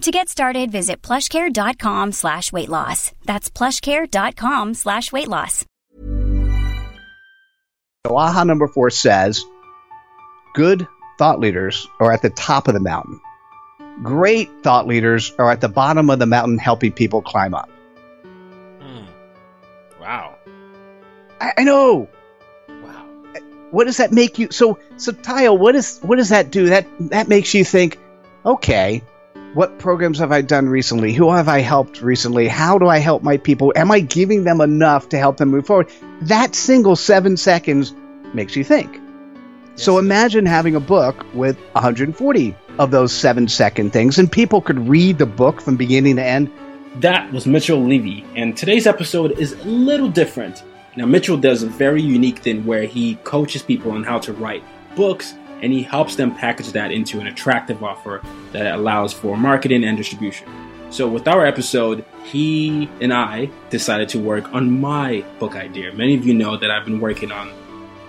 To get started, visit plushcare.com slash weight loss. That's plushcare.com slash weight loss. So aha number four says, good thought leaders are at the top of the mountain. Great thought leaders are at the bottom of the mountain helping people climb up. Hmm. Wow. I, I know. Wow. What does that make you? So, so Tayo, what is what does that do? That that makes you think, okay, what programs have I done recently? Who have I helped recently? How do I help my people? Am I giving them enough to help them move forward? That single seven seconds makes you think. So imagine having a book with 140 of those seven second things, and people could read the book from beginning to end. That was Mitchell Levy, and today's episode is a little different. Now, Mitchell does a very unique thing where he coaches people on how to write books and he helps them package that into an attractive offer that allows for marketing and distribution. So, with our episode, he and I decided to work on my book idea. Many of you know that I've been working on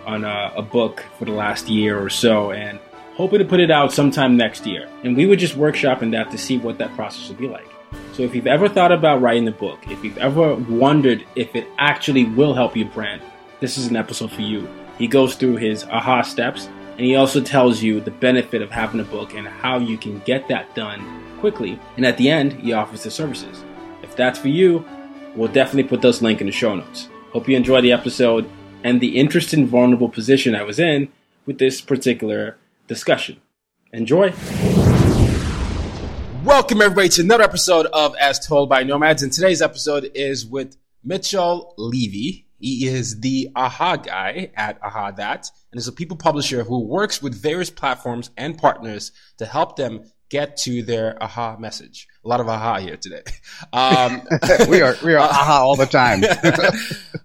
on a, a book for the last year or so, and hoping to put it out sometime next year. And we were just workshopping that to see what that process would be like. So if you've ever thought about writing the book, if you've ever wondered if it actually will help your brand, this is an episode for you. He goes through his aha steps and he also tells you the benefit of having a book and how you can get that done quickly. And at the end, he offers the services. If that's for you, we'll definitely put those links in the show notes. Hope you enjoy the episode and the interesting vulnerable position I was in with this particular discussion. Enjoy. Welcome everybody to another episode of As Told by Nomads. And today's episode is with Mitchell Levy. He is the AHA guy at AHA That and is a people publisher who works with various platforms and partners to help them get to their AHA message. A lot of AHA here today. Um, we are we are aha all the time.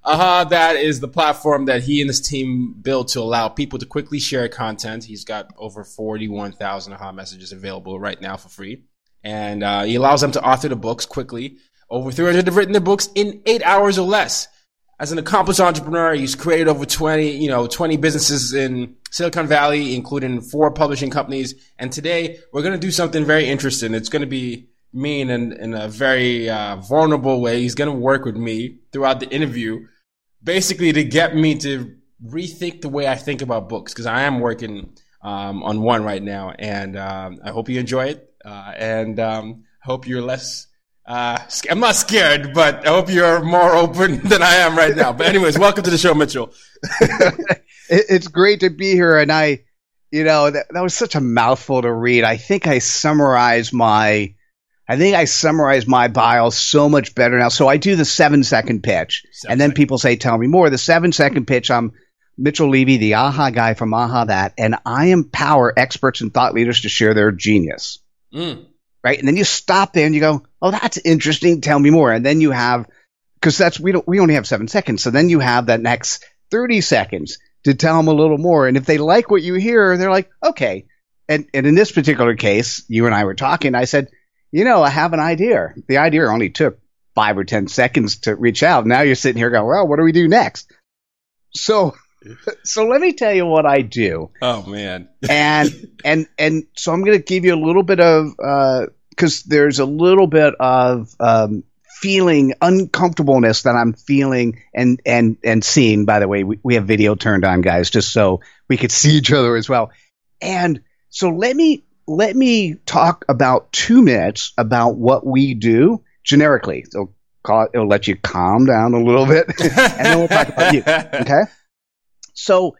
AHA That is the platform that he and his team built to allow people to quickly share content. He's got over 41,000 AHA messages available right now for free. And uh, he allows them to author the books quickly. Over 300 have written the books in eight hours or less. As an accomplished entrepreneur, he's created over 20, you know, 20 businesses in Silicon Valley, including four publishing companies. And today we're going to do something very interesting. It's going to be mean in, in a very uh, vulnerable way. He's going to work with me throughout the interview, basically to get me to rethink the way I think about books because I am working um, on one right now, and um, I hope you enjoy it. Uh, and um, hope you're less. Uh, I'm not scared, but I hope you're more open than I am right now. But anyways, welcome to the show, Mitchell. it's great to be here, and I, you know, that, that was such a mouthful to read. I think I summarized my, I think I summarized my bio so much better now. So I do the seven second pitch, Seven and then people say, "Tell me more." The seven second pitch. I'm Mitchell Levy, the AHA guy from AHA That, and I empower experts and thought leaders to share their genius. Mm. Right? And then you stop there and you go, "Oh, that's interesting. Tell me more." And then you have, because that's we don't we only have seven seconds, so then you have that next thirty seconds to tell them a little more. And if they like what you hear, they're like, "Okay." And and in this particular case, you and I were talking. I said, "You know, I have an idea. The idea only took five or ten seconds to reach out. Now you're sitting here going, well, what do we do next?" So. So let me tell you what I do Oh man. and and and so I'm going to give you a little bit of uh, because there's a little bit of um, feeling uncomfortableness that I'm feeling and and and seeing. By the way, we, we have video turned on, guys, just so we could see each other as well. And so let me let me talk about two minutes about what we do generically. So it, it'll let you calm down a little bit, and then we'll talk about you. Okay. So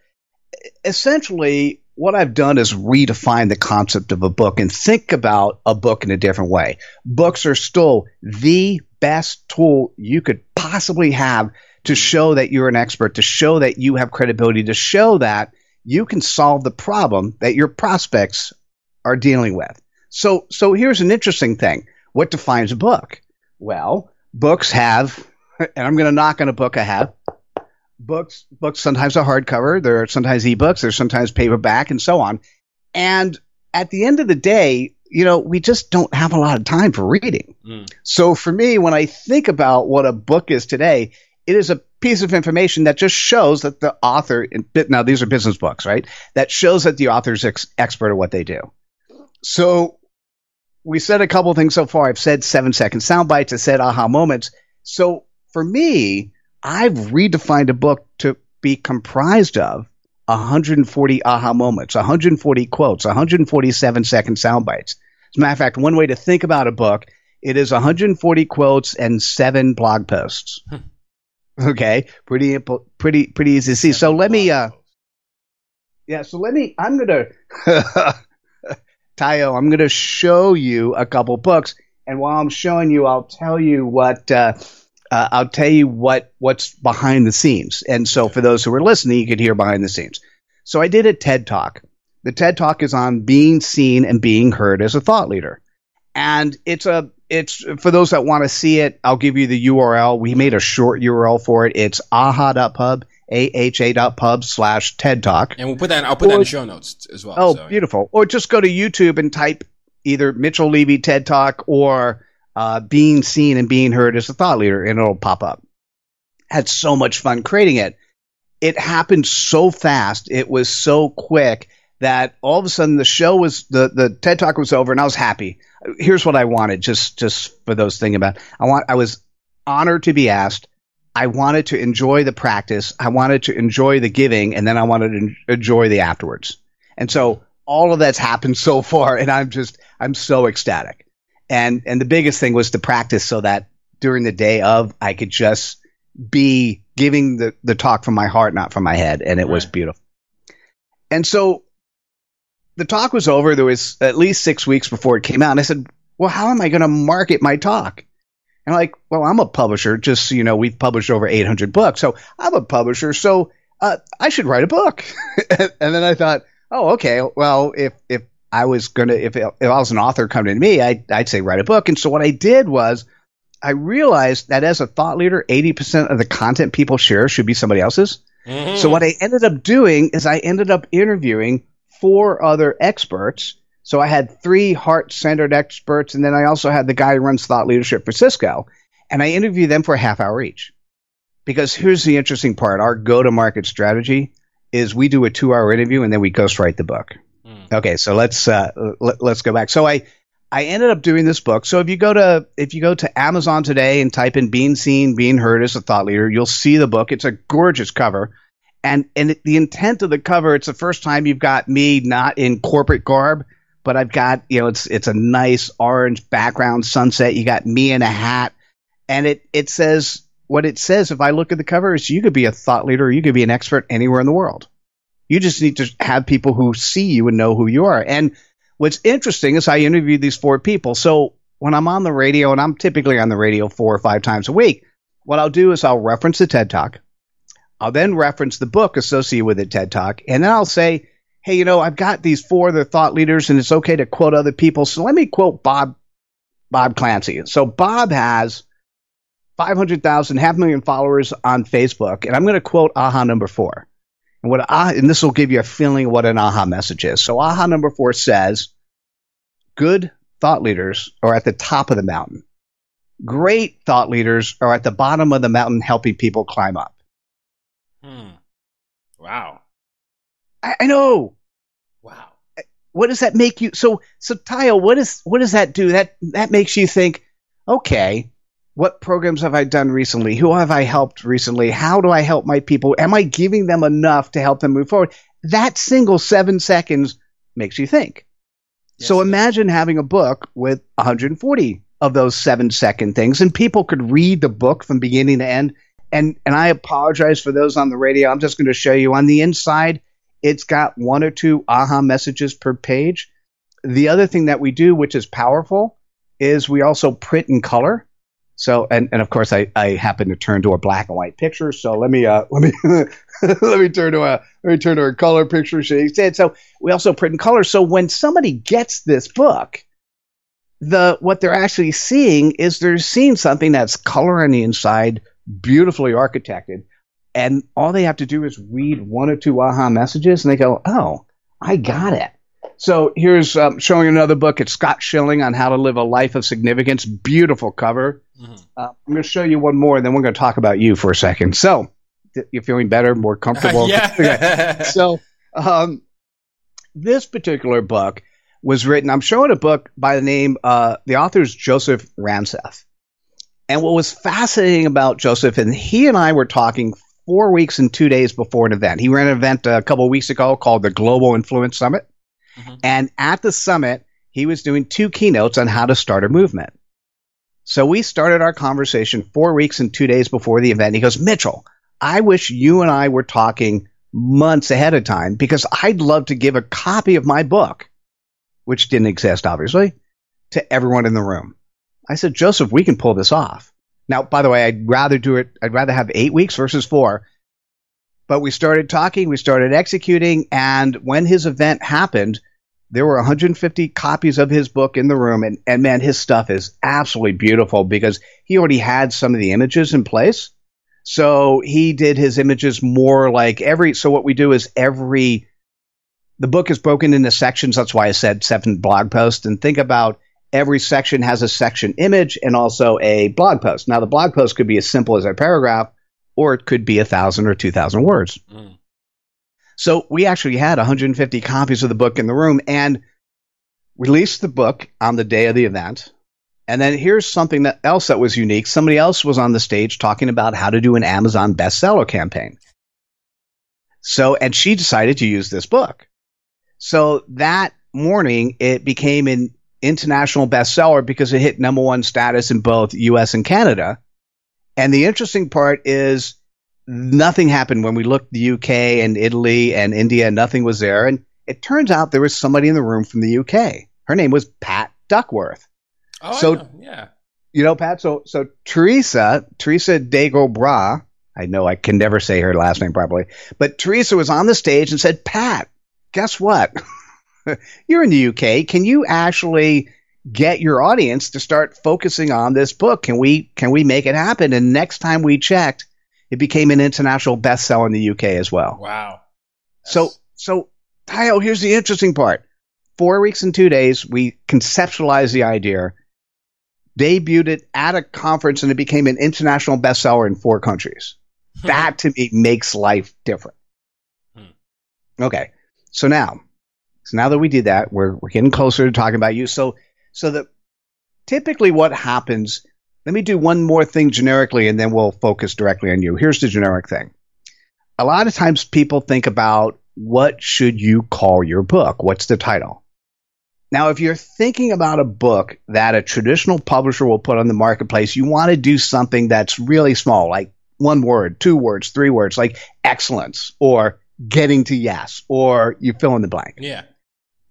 essentially, what I've done is redefine the concept of a book and think about a book in a different way. Books are still the best tool you could possibly have to show that you're an expert, to show that you have credibility, to show that you can solve the problem that your prospects are dealing with. So, so here's an interesting thing. What defines a book? Well, books have, and I'm going to knock on a book I have. Books, books sometimes are hardcover. There are sometimes ebooks. There's sometimes paperback, and so on. And at the end of the day, you know, we just don't have a lot of time for reading. Mm. So for me, when I think about what a book is today, it is a piece of information that just shows that the author, now these are business books, right? That shows that the author is ex- expert at what they do. So we said a couple things so far. I've said seven second sound bites. I said aha moments. So for me, I've redefined a book to be comprised of 140 aha moments, 140 quotes, 147 second sound bites. As a matter of fact, one way to think about a book, it is 140 quotes and seven blog posts. Hmm. Okay, pretty pretty pretty easy to see. So let me uh yeah, so let me I'm going to Tayo, I'm going to show you a couple books and while I'm showing you I'll tell you what uh, uh, I'll tell you what what's behind the scenes. And so for those who are listening, you could hear behind the scenes. So I did a TED Talk. The TED Talk is on being seen and being heard as a thought leader. And it's a it's for those that want to see it, I'll give you the URL. We made a short URL for it. It's aha.pub, aha.pub slash TED Talk. And we'll put that, I'll put or, that in the show notes as well. Oh, so, beautiful. Or just go to YouTube and type either Mitchell Levy TED Talk or uh, being seen and being heard as a thought leader, and it'll pop up. Had so much fun creating it. It happened so fast. It was so quick that all of a sudden the show was the the TED Talk was over, and I was happy here's what I wanted, just just for those thinking about. I want I was honored to be asked. I wanted to enjoy the practice. I wanted to enjoy the giving, and then I wanted to enjoy the afterwards. And so all of that's happened so far, and I'm just I'm so ecstatic. And and the biggest thing was to practice so that during the day of I could just be giving the the talk from my heart, not from my head, and it right. was beautiful. And so the talk was over. There was at least six weeks before it came out. And I said, well, how am I going to market my talk? And I'm like, well, I'm a publisher. Just so you know, we've published over 800 books. So I'm a publisher. So uh, I should write a book. and then I thought, oh, okay. Well, if, if I was going to, if, if I was an author coming to me, I, I'd say write a book. And so what I did was I realized that as a thought leader, 80% of the content people share should be somebody else's. Mm-hmm. So what I ended up doing is I ended up interviewing four other experts. So I had three heart centered experts, and then I also had the guy who runs thought leadership for Cisco. And I interviewed them for a half hour each. Because here's the interesting part our go to market strategy is we do a two hour interview and then we ghostwrite the book. Okay, so let's uh, let, let's go back. So I I ended up doing this book. So if you go to if you go to Amazon today and type in "being seen, being heard" as a thought leader, you'll see the book. It's a gorgeous cover. And and the intent of the cover, it's the first time you've got me not in corporate garb, but I've got you know it's it's a nice orange background sunset. You got me in a hat, and it it says what it says. If I look at the cover, is you could be a thought leader, you could be an expert anywhere in the world. You just need to have people who see you and know who you are. And what's interesting is I interviewed these four people. So when I'm on the radio, and I'm typically on the radio four or five times a week, what I'll do is I'll reference the TED Talk. I'll then reference the book associated with the TED Talk, and then I'll say, hey, you know, I've got these four other thought leaders, and it's okay to quote other people. So let me quote Bob Bob Clancy. So Bob has 500,000, half million followers on Facebook, and I'm going to quote aha number four. And what ah, and this will give you a feeling of what an aha message is. So aha number four says, good thought leaders are at the top of the mountain. Great thought leaders are at the bottom of the mountain helping people climb up. Hmm. Wow. I, I, know. Wow. What does that make you? So, so Tayo, what is what does that do? That that makes you think, okay, what programs have I done recently? Who have I helped recently? How do I help my people? Am I giving them enough to help them move forward? That single seven seconds makes you think. Yes, so imagine having a book with 140 of those seven second things, and people could read the book from beginning to end. And and I apologize for those on the radio. I'm just going to show you on the inside. It's got one or two aha messages per page. The other thing that we do, which is powerful, is we also print in color. So and, and of course I, I happen to turn to a black and white picture. So let me uh let me let me turn to a let me turn to a color picture. She said so we also print in color. So when somebody gets this book, the what they're actually seeing is they're seeing something that's color on the inside, beautifully architected, and all they have to do is read one or two aha messages, and they go, "Oh, I got it." So here's um, showing another book. It's Scott Schilling on how to live a life of significance. Beautiful cover. Mm-hmm. Uh, I'm going to show you one more, and then we're going to talk about you for a second. So you're feeling better, more comfortable. yeah. so um, this particular book was written. I'm showing a book by the name. Uh, the author is Joseph Ranseth. And what was fascinating about Joseph, and he and I were talking four weeks and two days before an event. He ran an event a couple of weeks ago called the Global Influence Summit. Mm-hmm. And at the summit, he was doing two keynotes on how to start a movement. So we started our conversation four weeks and two days before the event. He goes, Mitchell, I wish you and I were talking months ahead of time because I'd love to give a copy of my book, which didn't exist, obviously, to everyone in the room. I said, Joseph, we can pull this off. Now, by the way, I'd rather do it, I'd rather have eight weeks versus four but we started talking, we started executing, and when his event happened, there were 150 copies of his book in the room, and, and man, his stuff is absolutely beautiful because he already had some of the images in place. So he did his images more like every. So what we do is every. The book is broken into sections. That's why I said seven blog posts. And think about every section has a section image and also a blog post. Now the blog post could be as simple as a paragraph, or it could be a thousand or two thousand words. Mm. So we actually had 150 copies of the book in the room and released the book on the day of the event. And then here's something that else that was unique. Somebody else was on the stage talking about how to do an Amazon bestseller campaign. So, and she decided to use this book. So that morning, it became an international bestseller because it hit number one status in both US and Canada. And the interesting part is nothing happened when we looked the UK and Italy and India, nothing was there. And it turns out there was somebody in the room from the UK. Her name was Pat Duckworth. Oh, so yeah. You know, Pat, so so Teresa, Teresa Dego Bra, I know I can never say her last name properly, but Teresa was on the stage and said, Pat, guess what? You're in the UK. Can you actually get your audience to start focusing on this book. Can we can we make it happen? And next time we checked, it became an international bestseller in the UK as well. Wow. That's... So so Tayo, here's the interesting part. Four weeks and two days, we conceptualized the idea, debuted it at a conference, and it became an international bestseller in four countries. Hmm. that to me makes life different. Hmm. Okay. So now, so now that we did that, we're we're getting closer to talking about you. So so that typically what happens, let me do one more thing generically and then we'll focus directly on you. Here's the generic thing. A lot of times people think about what should you call your book? What's the title? Now, if you're thinking about a book that a traditional publisher will put on the marketplace, you want to do something that's really small, like one word, two words, three words, like excellence or getting to yes, or you fill in the blank. Yeah.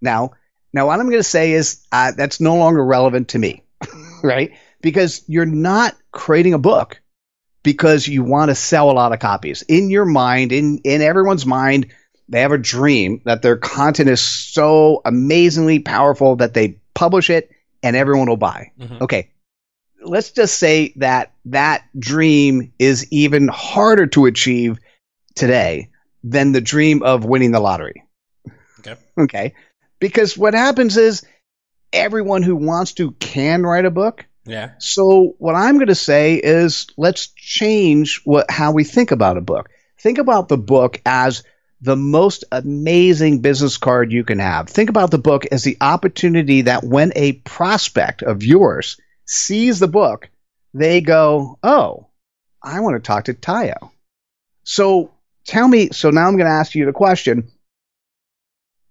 Now, now, what I'm going to say is uh, that's no longer relevant to me, right? Because you're not creating a book because you want to sell a lot of copies. In your mind, in, in everyone's mind, they have a dream that their content is so amazingly powerful that they publish it and everyone will buy. Mm-hmm. Okay. Let's just say that that dream is even harder to achieve today than the dream of winning the lottery. Okay. Okay because what happens is everyone who wants to can write a book. Yeah. So what I'm going to say is let's change what how we think about a book. Think about the book as the most amazing business card you can have. Think about the book as the opportunity that when a prospect of yours sees the book, they go, "Oh, I want to talk to Tayo." So tell me. So now I'm going to ask you the question: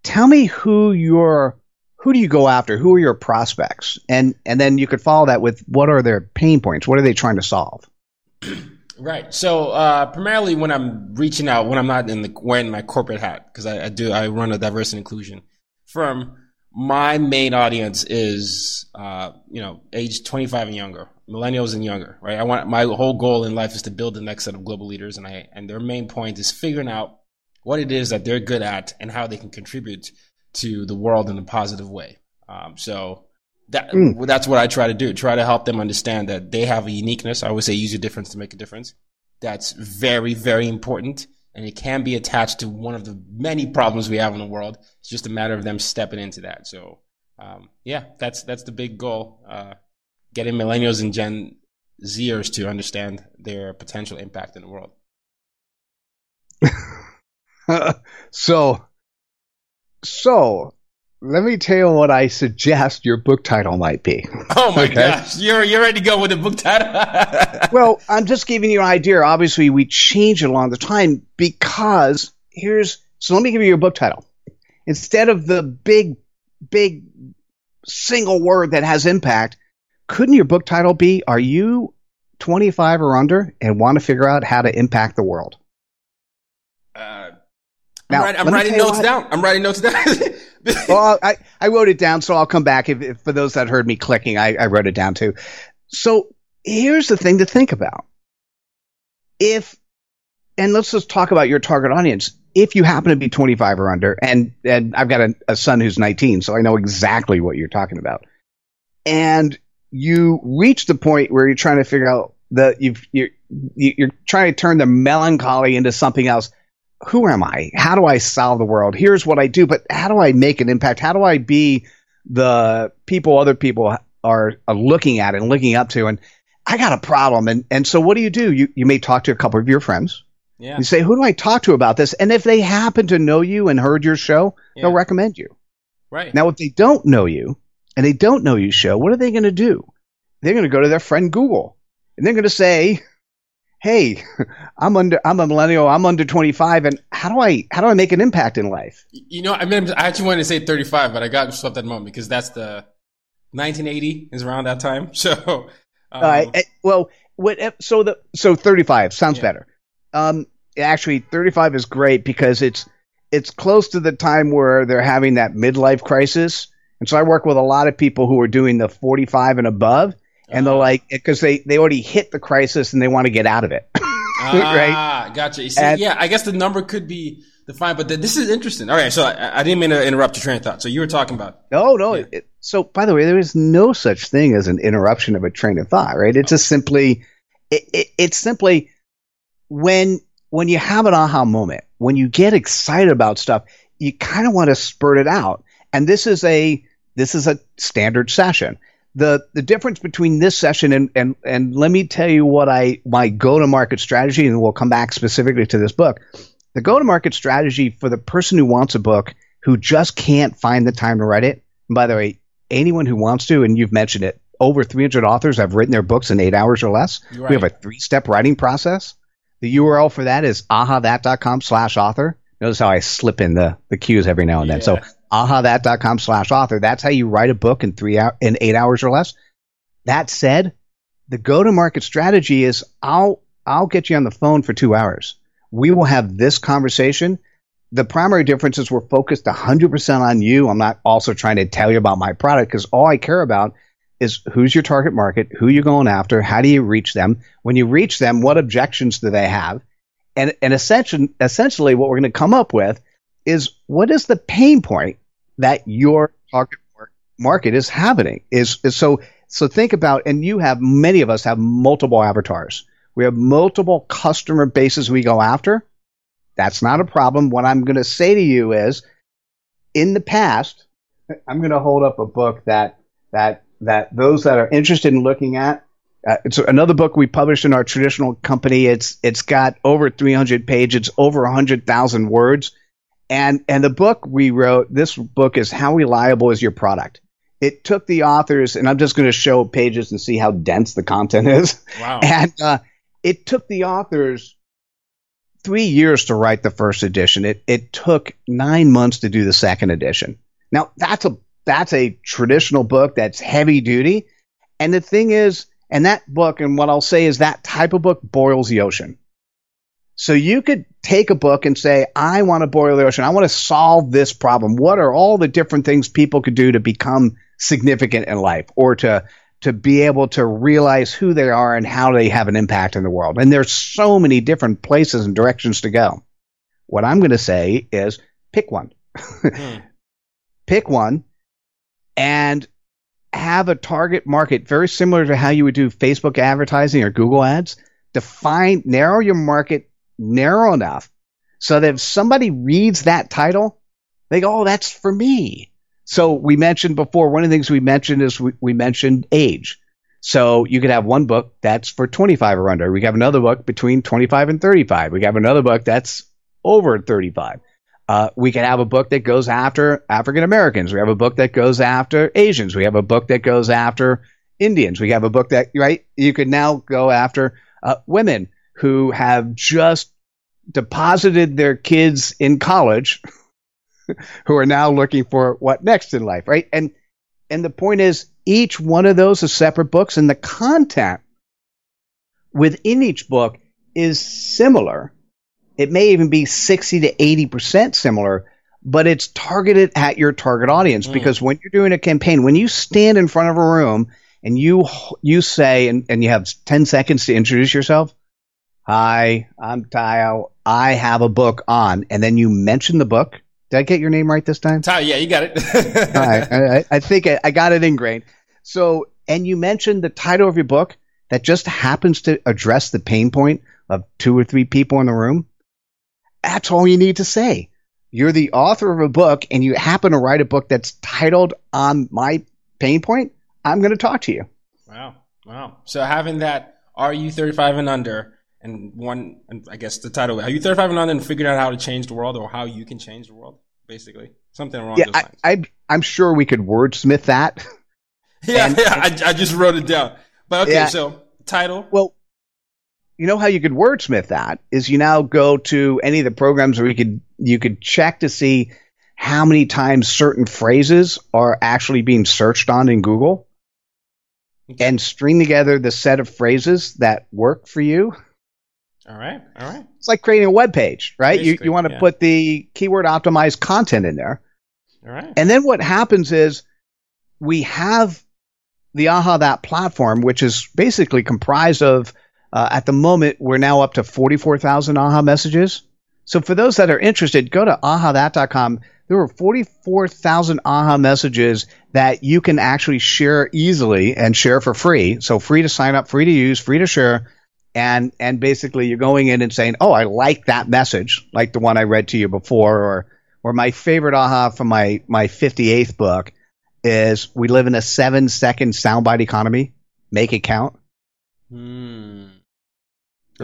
tell me who your who do you go after? Who are your prospects? And and then you could follow that with what are their pain points? What are they trying to solve? Right. So uh, primarily when I'm reaching out, when I'm not in the wearing my corporate hat, because I, I, do I run a diversity and inclusion firm. My main audience is uh, you know age 25 and younger, millennials and younger. Right. I want my whole goal in life is to build the next set of global leaders, and I and their main point is figuring out what it is that they're good at and how they can contribute to the world in a positive way. Um, so that mm. that's what I try to do. Try to help them understand that they have a uniqueness. I always say use your difference to make a difference. That's very very important, and it can be attached to one of the many problems we have in the world. It's just a matter of them stepping into that. So um, yeah, that's that's the big goal. Uh, getting millennials and Gen Zers to understand their potential impact in the world. so, so let me tell you what I suggest your book title might be. Oh my okay? gosh, you're you're ready to go with the book title? well, I'm just giving you an idea. Obviously, we change it along the time because here's so. Let me give you your book title. Instead of the big, big single word that has impact, couldn't your book title be "Are you 25 or under and want to figure out how to impact the world"? Now, I'm, writing, I'm writing notes down. I'm writing notes down. well, I, I wrote it down, so I'll come back. If, if for those that heard me clicking, I, I wrote it down too. So here's the thing to think about. If, and let's just talk about your target audience. If you happen to be 25 or under, and, and I've got a, a son who's 19, so I know exactly what you're talking about. And you reach the point where you're trying to figure out the, you've, you're, you're trying to turn the melancholy into something else who am I? How do I solve the world? Here's what I do, but how do I make an impact? How do I be the people other people are, are looking at and looking up to? And I got a problem. And, and so what do you do? You, you may talk to a couple of your friends. Yeah. You say, who do I talk to about this? And if they happen to know you and heard your show, yeah. they'll recommend you. Right. Now, if they don't know you and they don't know your show, what are they going to do? They're going to go to their friend Google and they're going to say, hey, I'm under, I'm a millennial, I'm under 25, and how do I, how do I make an impact in life? You know, I mean, I actually wanted to say 35, but I got swept that moment because that's the 1980 is around that time. So, um, uh, well, what, so the, so 35 sounds yeah. better. Um, actually, 35 is great because it's, it's close to the time where they're having that midlife crisis. And so I work with a lot of people who are doing the 45 and above and they're uh-huh. like because they they already hit the crisis and they want to get out of it. Ah, right? gotcha. See, and, yeah i guess the number could be defined but the, this is interesting. All right so I, I, didn't mean to interrupt your train of thought. So you were talking about no no yeah. it, so by the way there is no such thing as an interruption of a train of thought right? It's just simply it, it, it's simply when when you have an aha moment when you get excited about stuff you kind of want to spurt it out. And this is a this is a standard session the the difference between this session and and and let me tell you what I my go to market strategy, and we'll come back specifically to this book. The go to market strategy for the person who wants a book who just can't find the time to write it. And by the way, anyone who wants to, and you've mentioned it, over 300 authors have written their books in eight hours or less. Right. We have a three step writing process. The URL for that is ahathat.com slash author. Notice how I slip in the, the cues every now and yeah. then. So ahathat.com slash author. That's how you write a book in three hour, in eight hours or less. That said, the go to market strategy is I'll, I'll get you on the phone for two hours. We will have this conversation. The primary difference is we're focused 100% on you. I'm not also trying to tell you about my product because all I care about is who's your target market, who you're going after, how do you reach them? When you reach them, what objections do they have? And, and essentially, essentially what we're going to come up with is what is the pain point that your target market is happening is, is so so think about and you have many of us have multiple avatars. We have multiple customer bases we go after. That's not a problem. What i'm going to say to you is in the past i'm going to hold up a book that that that those that are interested in looking at uh, it's another book we published in our traditional company it's it's got over 300 pages over 100000 words and and the book we wrote, this book is how reliable is your product. It took the authors, and I'm just going to show pages and see how dense the content is. Wow. And uh, it took the authors three years to write the first edition. It it took nine months to do the second edition. Now that's a that's a traditional book that's heavy duty. And the thing is, and that book, and what I'll say is that type of book boils the ocean. So you could take a book and say, I want to boil the ocean. I want to solve this problem. What are all the different things people could do to become significant in life or to to be able to realize who they are and how they have an impact in the world. And there's so many different places and directions to go. What I'm going to say is pick one. mm. Pick one and have a target market very similar to how you would do Facebook advertising or Google ads. Define, narrow your market narrow enough so that if somebody reads that title, they go, oh, that's for me. So we mentioned before, one of the things we mentioned is we, we mentioned age. So you could have one book that's for 25 or under. We have another book between 25 and 35. We have another book that's over 35. Uh, we can have a book that goes after African Americans. We have a book that goes after Asians. We have a book that goes after Indians. We have a book that, right? You could now go after uh, women who have just deposited their kids in college who are now looking for what next in life, right? And and the point is each one of those is separate books and the content within each book is similar. It may even be 60 to 80% similar, but it's targeted at your target audience mm. because when you're doing a campaign, when you stand in front of a room and you you say and, and you have 10 seconds to introduce yourself, Hi, I'm Tayo. I have a book on, and then you mention the book. Did I get your name right this time? Tayo, yeah, you got it. Right, I, I think I, I got it ingrained. So, and you mentioned the title of your book that just happens to address the pain point of two or three people in the room. That's all you need to say. You're the author of a book, and you happen to write a book that's titled on my pain point. I'm going to talk to you. Wow, wow. So having that, are you 35 and under? and one, and I guess the title, are you 35 and under and figured out how to change the world or how you can change the world? Basically, something along yeah, those lines. I, I, am sure we could wordsmith that. yeah, and, yeah, I, I just wrote it down. But okay, yeah, so title. Well, you know how you could wordsmith that is you now go to any of the programs where you could you could check to see how many times certain phrases are actually being searched on in Google and string together the set of phrases that work for you. All right. All right. It's like creating a web page, right? Basically, you you want to yeah. put the keyword optimized content in there. All right. And then what happens is we have the Aha That platform, which is basically comprised of, uh, at the moment, we're now up to 44,000 Aha messages. So for those that are interested, go to ahathat.com. There are 44,000 Aha messages that you can actually share easily and share for free. So free to sign up, free to use, free to share and and basically you're going in and saying, "Oh, I like that message, like the one I read to you before," or or my favorite aha from my my 58th book is we live in a seven second soundbite economy. Make it count. Hmm.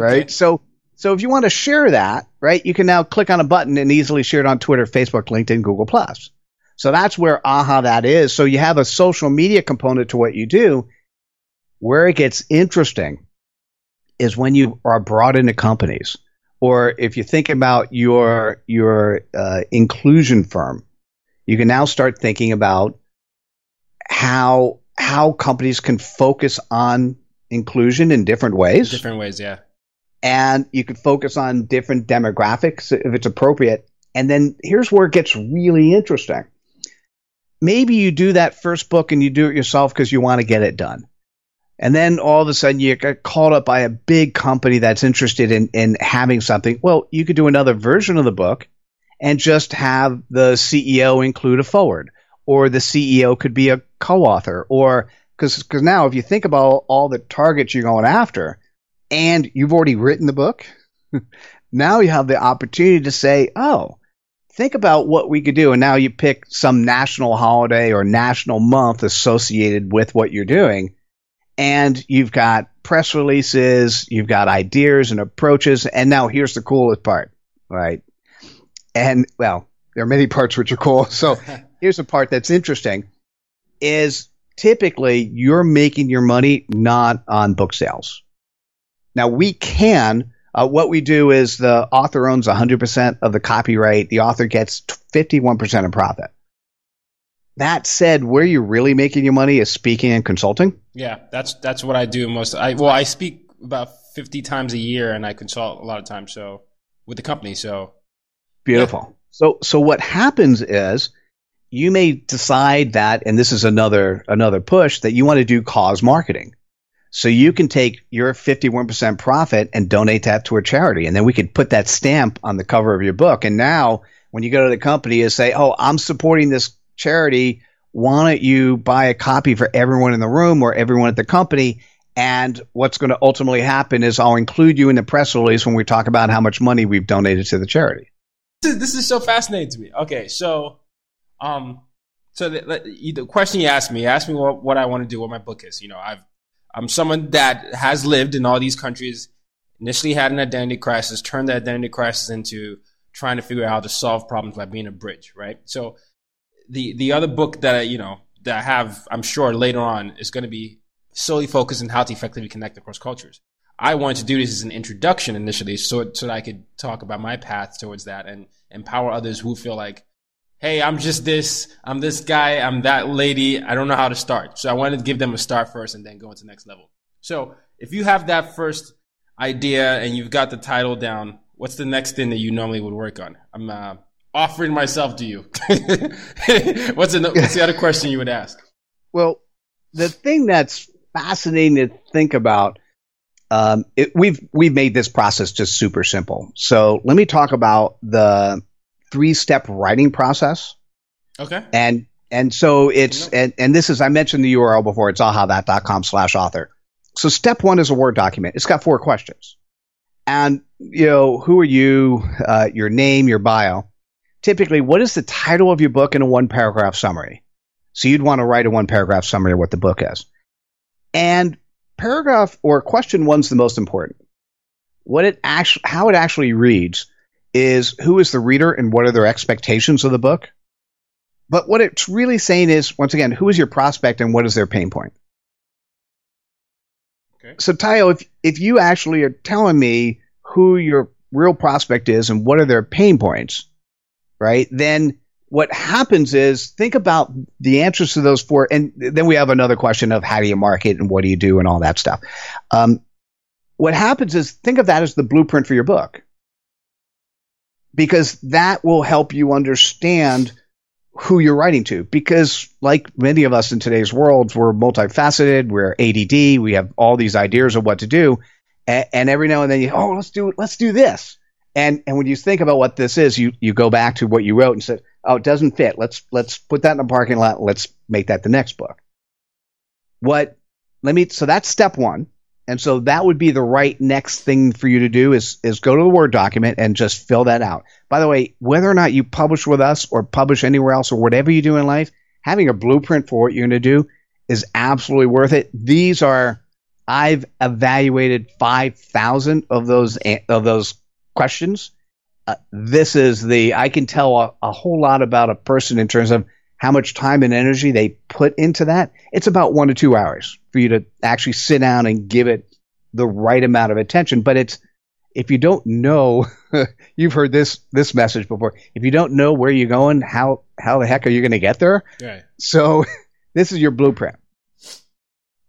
Right. Okay. So so if you want to share that, right, you can now click on a button and easily share it on Twitter, Facebook, LinkedIn, Google Plus. So that's where aha that is. So you have a social media component to what you do. Where it gets interesting is when you are brought into companies, or if you think about your your uh, inclusion firm, you can now start thinking about how how companies can focus on inclusion in different ways. Different ways, yeah. And you can focus on different demographics if it's appropriate. And then here's where it gets really interesting. Maybe you do that first book and you do it yourself because you want to get it done. And then all of a sudden you get called up by a big company that's interested in, in having something. Well, you could do another version of the book and just have the CEO include a forward, or the CEO could be a co-author, or because because now if you think about all the targets you're going after, and you've already written the book, now you have the opportunity to say, oh, think about what we could do, and now you pick some national holiday or national month associated with what you're doing and you've got press releases, you've got ideas and approaches, and now here's the coolest part, right? And well, there are many parts which are cool. So here's the part that's interesting is typically you're making your money not on book sales. Now we can, uh, what we do is the author owns 100% of the copyright. The author gets 51% of profit. that said, where you're really making your money is speaking and consulting. Yeah, that's that's what I do most. I well, I speak about fifty times a year, and I consult a lot of times. So with the company, so beautiful. Yeah. So so what happens is you may decide that, and this is another another push that you want to do cause marketing. So you can take your 51% profit and donate that to a charity. And then we could put that stamp on the cover of your book. And now when you go to the company and say, Oh, I'm supporting this charity. Why don't you buy a copy for everyone in the room or everyone at the company? And what's going to ultimately happen is I'll include you in the press release when we talk about how much money we've donated to the charity. This is, this is so fascinating to me. Okay, so, um, so the, the question you asked me, you asked me what, what I want to do, what my book is. You know, I've I'm someone that has lived in all these countries, initially had an identity crisis, turned the identity crisis into trying to figure out how to solve problems by being a bridge, right? So the the other book that I, you know that I have, I'm sure later on is going to be solely focused on how to effectively connect across cultures. I wanted to do this as an introduction initially, so so that I could talk about my path towards that and empower others who feel like hey, I'm just this, I'm this guy, I'm that lady, I don't know how to start. So I wanted to give them a start first and then go into the next level. So if you have that first idea and you've got the title down, what's the next thing that you normally would work on? I'm uh, offering myself to you. what's, the, what's the other question you would ask? Well, the thing that's fascinating to think about um, it, we've we've made this process just super simple. So let me talk about the three step writing process. Okay. And and so it's and, and this is I mentioned the URL before, it's ahathat.com slash author. So step one is a Word document. It's got four questions. And you know, who are you, uh, your name, your bio. Typically, what is the title of your book in a one paragraph summary? So you'd want to write a one paragraph summary of what the book is. And paragraph or question one's the most important. What it actually how it actually reads is who is the reader and what are their expectations of the book. But what it's really saying is, once again, who is your prospect and what is their pain point? Okay. So, Tayo, if, if you actually are telling me who your real prospect is and what are their pain points, right, then what happens is think about the answers to those four. And then we have another question of how do you market and what do you do and all that stuff. Um, what happens is think of that as the blueprint for your book because that will help you understand who you're writing to. Because, like many of us in today's world, we're multifaceted, we're ADD, we have all these ideas of what to do, and, and every now and then you, oh, let's do let's do this. And and when you think about what this is, you you go back to what you wrote and said, oh, it doesn't fit. Let's let's put that in the parking lot. Let's make that the next book. What? Let me. So that's step one. And so that would be the right next thing for you to do is, is go to the Word document and just fill that out. By the way, whether or not you publish with us or publish anywhere else or whatever you do in life, having a blueprint for what you're going to do is absolutely worth it. These are, I've evaluated 5,000 of those, of those questions. Uh, this is the, I can tell a, a whole lot about a person in terms of how much time and energy they put into that, it's about one to two hours for you to actually sit down and give it the right amount of attention. But it's, if you don't know, you've heard this, this message before. If you don't know where you're going, how, how the heck are you going to get there? Right. So this is your blueprint.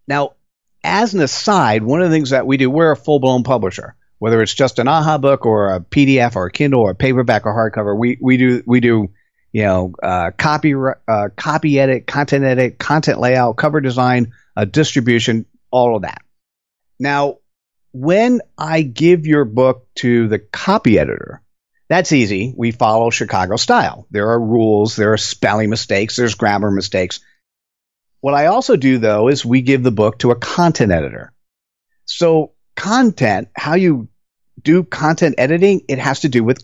Now, as an aside, one of the things that we do, we're a full blown publisher. Whether it's just an AHA book or a PDF or a Kindle or a paperback or hardcover, we, we do we do you know, uh, copy, uh, copy edit, content edit, content layout, cover design, uh, distribution, all of that. Now, when I give your book to the copy editor, that's easy. We follow Chicago style. There are rules, there are spelling mistakes, there's grammar mistakes. What I also do though is we give the book to a content editor. So content, how you do content editing, it has to do with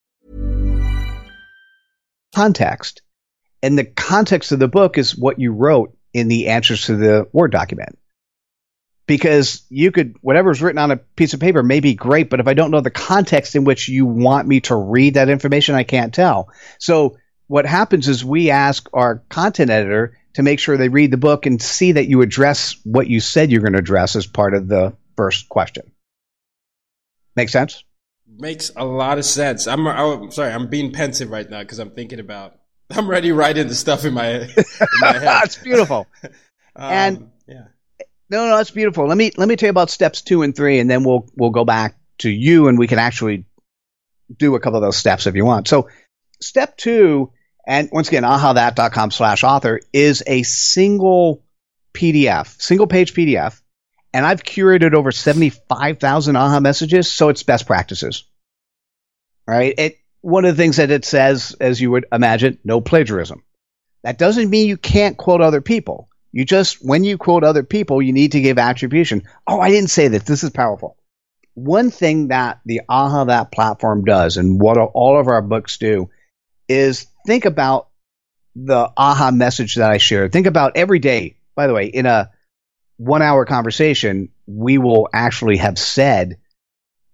Context. And the context of the book is what you wrote in the answers to the Word document. Because you could, whatever's written on a piece of paper may be great, but if I don't know the context in which you want me to read that information, I can't tell. So what happens is we ask our content editor to make sure they read the book and see that you address what you said you're going to address as part of the first question. Make sense? Makes a lot of sense. I'm, I'm sorry, I'm being pensive right now because I'm thinking about. I'm already writing the stuff in my, in my head. That's beautiful. um, and- yeah, No, no, that's beautiful. Let me let me tell you about steps two and three, and then we'll we'll go back to you, and we can actually do a couple of those steps if you want. So, step two, and once again, ahathat.com slash author is a single PDF, single page PDF, and I've curated over seventy five thousand aha messages, so it's best practices. Right. It one of the things that it says, as you would imagine, no plagiarism. That doesn't mean you can't quote other people. You just, when you quote other people, you need to give attribution. Oh, I didn't say this. This is powerful. One thing that the AHA that platform does and what all of our books do is think about the AHA message that I shared. Think about every day, by the way, in a one hour conversation, we will actually have said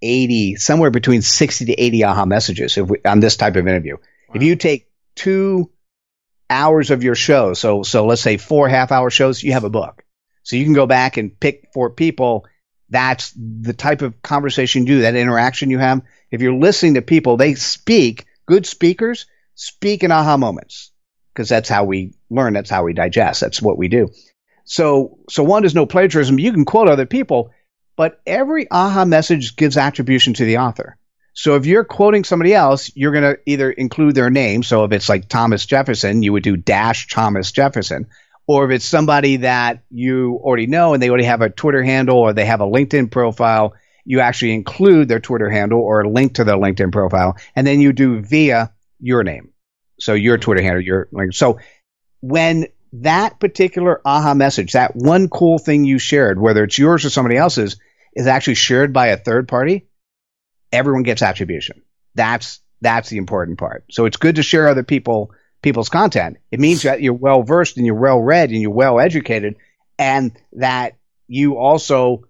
80, somewhere between 60 to 80 AHA messages if we, on this type of interview. If you take two hours of your show. So so let's say four half hour shows, you have a book. So you can go back and pick four people. That's the type of conversation you do, that interaction you have. If you're listening to people, they speak, good speakers speak in aha moments. Because that's how we learn, that's how we digest, that's what we do. So so one is no plagiarism. You can quote other people, but every aha message gives attribution to the author. So if you're quoting somebody else, you're going to either include their name. So if it's like Thomas Jefferson, you would do dash Thomas Jefferson. Or if it's somebody that you already know and they already have a Twitter handle or they have a LinkedIn profile, you actually include their Twitter handle or a link to their LinkedIn profile. And then you do via your name. So your Twitter handle, your link. So when that particular aha message, that one cool thing you shared, whether it's yours or somebody else's, is actually shared by a third party, everyone gets attribution. That's that's the important part. So it's good to share other people people's content. It means that you're well versed and you're well read and you're well educated, and that you also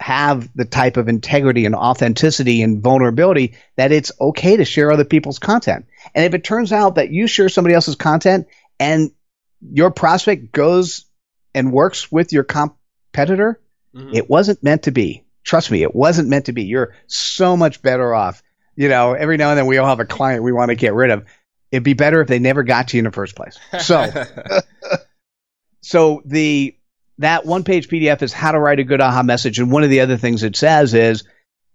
have the type of integrity and authenticity and vulnerability that it's okay to share other people's content. And if it turns out that you share somebody else's content and your prospect goes and works with your competitor, Mhm. it wasn't meant to be. Trust me, it wasn't meant to be. You're so much better off. You know, every now and then we all have a client we want to get rid of. It'd be better if they never got to you in the first place. So, so the that one page PDF is how to write a good aha message. And one of the other things it says is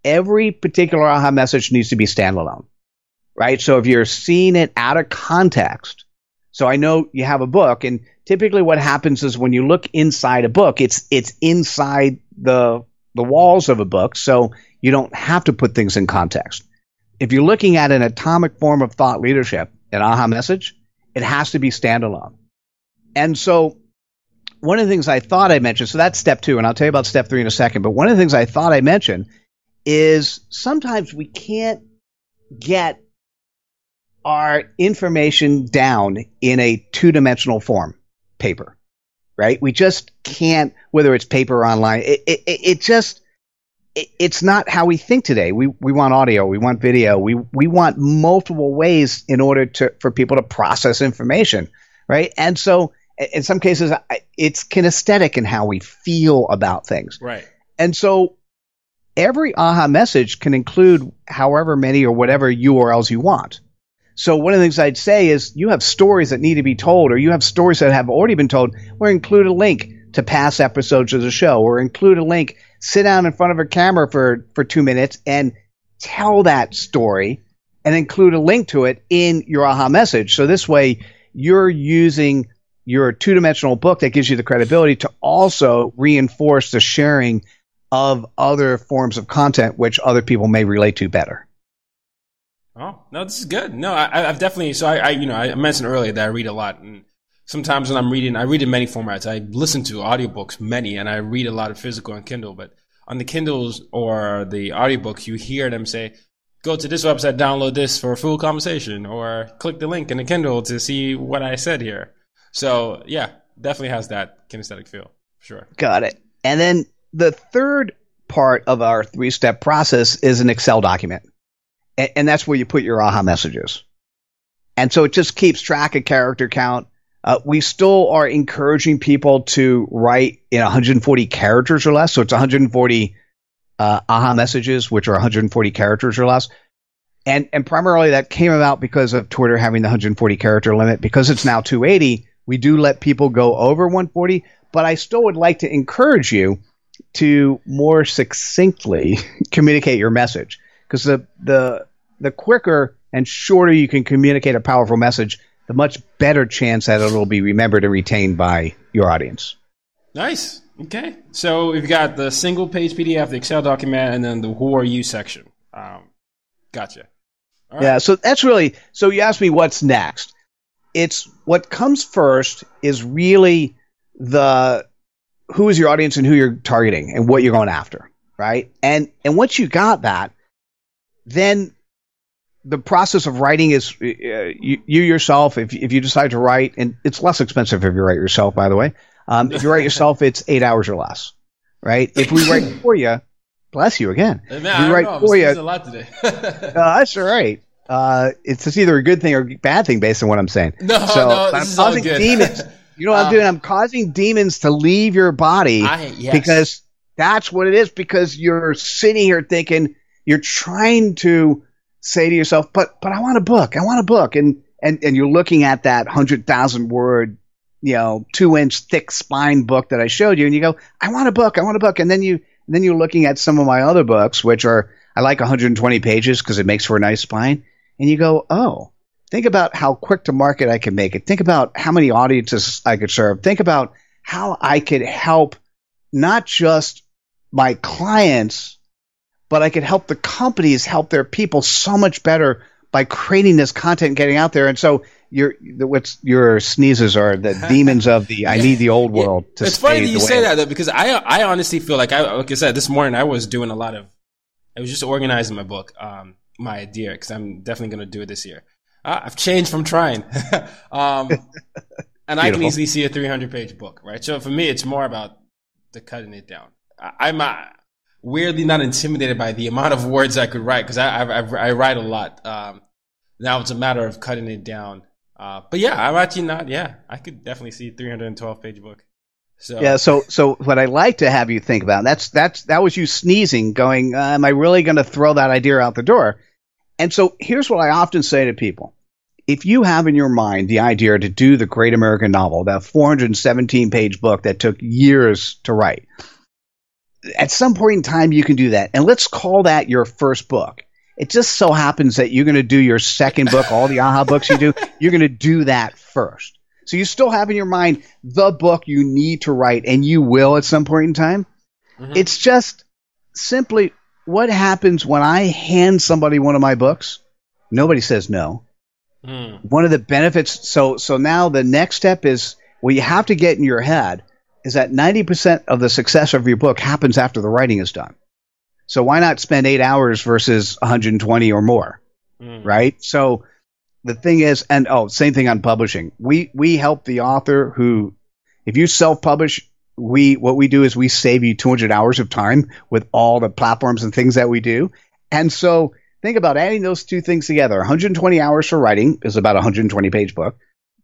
every particular aha message needs to be standalone, right? So if you're seeing it out of context, so I know you have a book, and typically what happens is when you look inside a book, it's it's inside the the walls of a book, so you don't have to put things in context. If you're looking at an atomic form of thought leadership, an aha message, it has to be standalone. And so one of the things I thought I mentioned, so that's step two, and I'll tell you about step three in a second, but one of the things I thought I mentioned is sometimes we can't get our information down in a two dimensional form, paper, right? We just can't, whether it's paper or online, it, it, it just, it, it's not how we think today. We, we want audio, we want video, we, we want multiple ways in order to, for people to process information, right? And so in some cases, it's kinesthetic in how we feel about things. right. And so every aha message can include however many or whatever URLs you want. So one of the things I'd say is you have stories that need to be told, or you have stories that have already been told, or include a link to past episodes of the show, or include a link, sit down in front of a camera for, for two minutes and tell that story and include a link to it in your aha message. So this way you're using your two dimensional book that gives you the credibility to also reinforce the sharing of other forms of content which other people may relate to better. Oh no, this is good. No, I, have definitely. So I, I, you know, I mentioned earlier that I read a lot, and sometimes when I'm reading, I read in many formats. I listen to audiobooks, many, and I read a lot of physical and Kindle. But on the Kindles or the audiobooks, you hear them say, "Go to this website, download this for a full conversation," or click the link in the Kindle to see what I said here. So yeah, definitely has that kinesthetic feel. Sure. Got it. And then the third part of our three step process is an Excel document and, and that's where you put your aha messages. And so it just keeps track of character count. Uh, we still are encouraging people to write in 140 characters or less. So it's 140 uh, aha messages, which are 140 characters or less. And and primarily that came about because of Twitter having the 140 character limit. Because it's now 280, we do let people go over 140. But I still would like to encourage you to more succinctly communicate your message because the the the quicker and shorter you can communicate a powerful message, the much better chance that it'll be remembered and retained by your audience. Nice. Okay. So we've got the single page PDF, the Excel document, and then the Who Are You section. Um, gotcha. Right. Yeah. So that's really. So you asked me what's next. It's what comes first is really the who is your audience and who you're targeting and what you're going after, right? And and once you got that, then the process of writing is uh, you, you, yourself. If if you decide to write, and it's less expensive if you write yourself, by the way. Um, if you write yourself, it's eight hours or less, right? If we write for you, bless you again. Man, if we write know, for you, a lot today. uh, that's all right. Uh, it's, it's either a good thing or a bad thing based on what I'm saying. No, so, no, this I'm causing demons. You know what um, I'm doing? I'm causing demons to leave your body I, yes. because that's what it is. Because you're sitting here thinking you're trying to say to yourself, but but I want a book. I want a book. And and and you're looking at that hundred thousand word, you know, two inch thick spine book that I showed you, and you go, I want a book. I want a book. And then you and then you're looking at some of my other books, which are I like 120 pages because it makes for a nice spine. And you go, oh, think about how quick to market I can make it. Think about how many audiences I could serve. Think about how I could help not just my clients but I could help the companies help their people so much better by creating this content and getting out there. And so your what's your sneezes are the demons of the I need the old world to It's funny that you say that though because I I honestly feel like I like I said this morning I was doing a lot of I was just organizing my book um my idea because I'm definitely going to do it this year. Uh, I've changed from trying. um and I can easily see a 300 page book, right? So for me it's more about the cutting it down. I, I'm weirdly not intimidated by the amount of words I could write because I, I, I write a lot. Um, now it's a matter of cutting it down. Uh, but yeah, I'm actually not. Yeah, I could definitely see 312 page book. So yeah, so so what I like to have you think about that's that's that was you sneezing, going, uh, am I really going to throw that idea out the door? And so here's what I often say to people: if you have in your mind the idea to do the Great American Novel, that 417 page book that took years to write, at some point in time, you can do that. And let's call that your first book. It just so happens that you're going to do your second book, all the AHA books you do, you're going to do that first. So you still have in your mind the book you need to write, and you will at some point in time. Mm-hmm. It's just simply what happens when I hand somebody one of my books. Nobody says no. Mm. One of the benefits. So so now the next step is well, you have to get in your head is that 90% of the success of your book happens after the writing is done. So why not spend eight hours versus 120 or more? Mm. Right. So the thing is, and oh, same thing on publishing. We, we help the author who, if you self publish, we, what we do is we save you 200 hours of time with all the platforms and things that we do. And so think about adding those two things together. 120 hours for writing is about a 120 page book.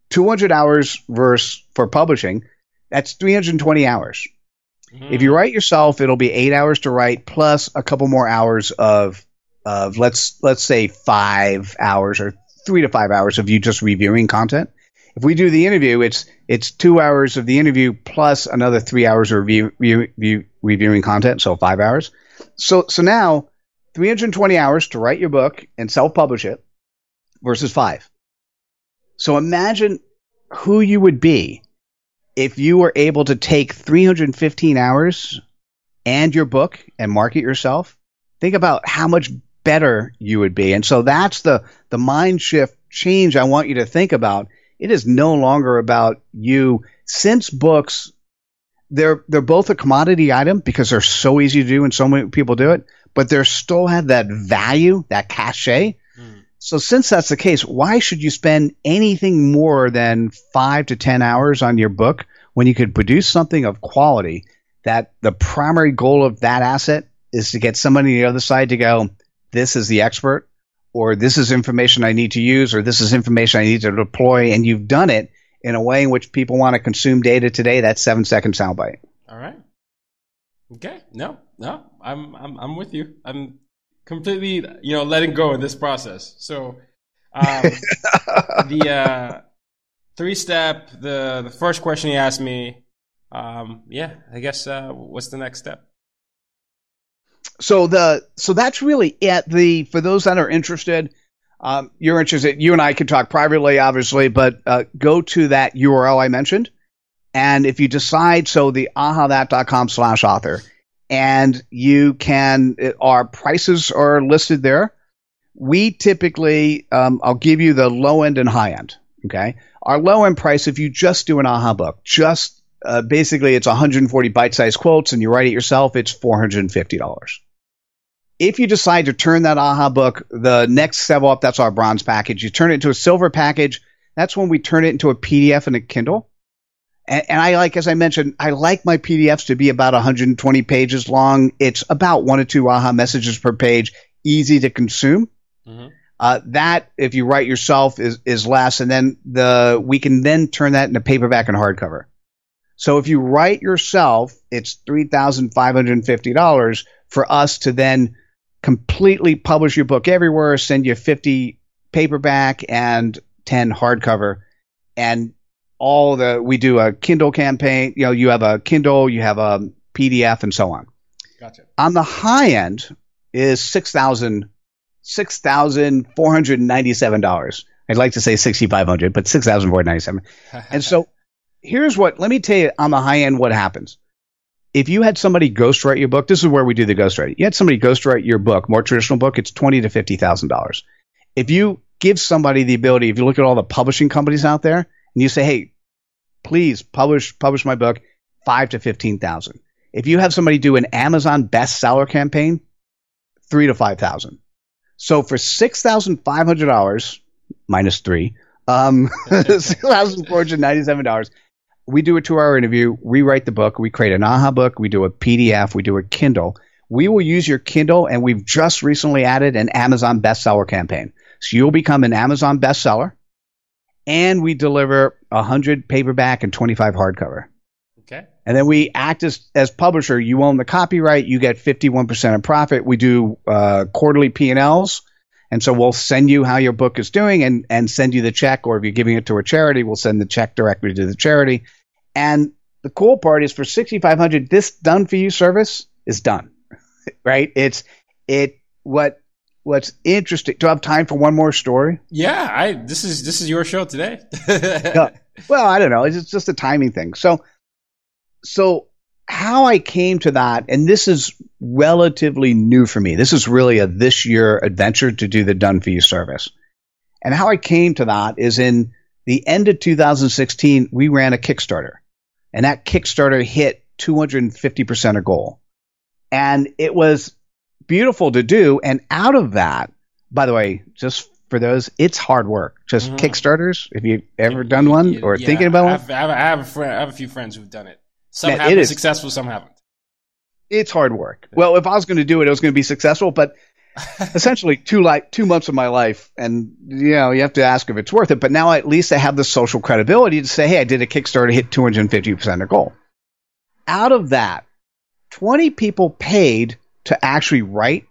200 hours verse for publishing that's 320 hours. Mm. If you write yourself, it'll be eight hours to write plus a couple more hours of of let's let's say five hours or three to five hours of you just reviewing content. If we do the interview, it's it's two hours of the interview plus another three hours of review, review, reviewing content, so five hours. So so now 320 hours to write your book and self publish it. versus five. So imagine who you would be if you were able to take 315 hours and your book and market yourself. Think about how much better you would be. And so that's the, the mind shift change I want you to think about. It is no longer about you since books they're they're both a commodity item because they're so easy to do and so many people do it, but they still have that value, that cachet. So since that's the case, why should you spend anything more than five to ten hours on your book when you could produce something of quality that the primary goal of that asset is to get somebody on the other side to go, this is the expert, or this is information I need to use, or this is information I need to deploy, and you've done it in a way in which people want to consume data today, that's seven second soundbite. All right. Okay. No, no, I'm, I'm, I'm with you. I'm completely, you know, letting go in this process. So, um, the, uh, three step, the, the first question he asked me, um, yeah, I guess, uh, what's the next step? So the, so that's really it. The, for those that are interested, um, you're interested, you and I can talk privately, obviously, but uh, go to that URL I mentioned. And if you decide, so the ahathat.com slash author, and you can, our prices are listed there. We typically, um, I'll give you the low end and high end. Okay. Our low end price, if you just do an AHA book, just uh, basically it's 140 bite sized quotes and you write it yourself, it's $450 if you decide to turn that AHA book, the next level up, that's our bronze package. You turn it into a silver package. That's when we turn it into a PDF and a Kindle. And, and, I like, as I mentioned, I like my PDFs to be about 120 pages long. It's about one or two AHA messages per page, easy to consume. Mm-hmm. Uh, that, if you write yourself, is is less, and then the we can then turn that into paperback and hardcover. So if you write yourself, it's three thousand five hundred and fifty dollars for us to then completely publish your book everywhere, send you 50 paperback and 10 hardcover. And all the, we do a Kindle campaign. You know, you have a Kindle, you have a PDF, and so on. Gotcha. On the high end is six thousand six thousand four hundred ninety seven dollars. I'd like to say sixty five hundred, but six thousand four ninety seven. and so here's what. Let me tell you on the high end what happens if you had somebody ghostwrite your book, this is where we do the ghostwriting. You had somebody ghostwrite your book, more traditional book, it's twenty to fifty thousand dollars. If you give somebody the ability, if you look at all the publishing companies out there, and you say, "Hey, please publish publish my book," five to fifteen thousand. If you have somebody do an Amazon bestseller campaign, three to five thousand. So for six thousand five hundred dollars minus three, um, six thousand four hundred ninety-seven dollars we do a two hour interview, we write the book, we create an AHA book, we do a PDF, we do a Kindle. We will use your Kindle, and we've just recently added an Amazon bestseller campaign. So you'll become an Amazon bestseller, and we deliver 100 paperback and 25 hardcover. Okay. And then we act as, as publisher. You own the copyright. You get 51% of profit. We do uh, quarterly P&Ls. And so we'll send you how your book is doing and, and send you the check. Or if you're giving it to a charity, we'll send the check directly to the charity. And the cool part is for 6500 this done for you service is done. right? It's it what what's interesting. Do I have time for one more story? Yeah, I this is this is your show today. well, I don't know. It's just a timing thing. So so how I came to that, and this is relatively new for me. This is really a this year adventure to do the done for you service. And how I came to that is in the end of 2016, we ran a Kickstarter and that Kickstarter hit 250% of goal. And it was beautiful to do. And out of that, by the way, just for those, it's hard work. Just mm-hmm. Kickstarters, if you've ever done one or yeah, thinking about one. I have, I, have, friend, I have, a few friends who've done it. Some have been successful, some haven't. It's hard work. Well, if I was going to do it, it was going to be successful, but essentially two like two months of my life, and you know you have to ask if it's worth it. But now at least I have the social credibility to say, hey, I did a Kickstarter, hit 250 percent of goal. Out of that, 20 people paid to actually write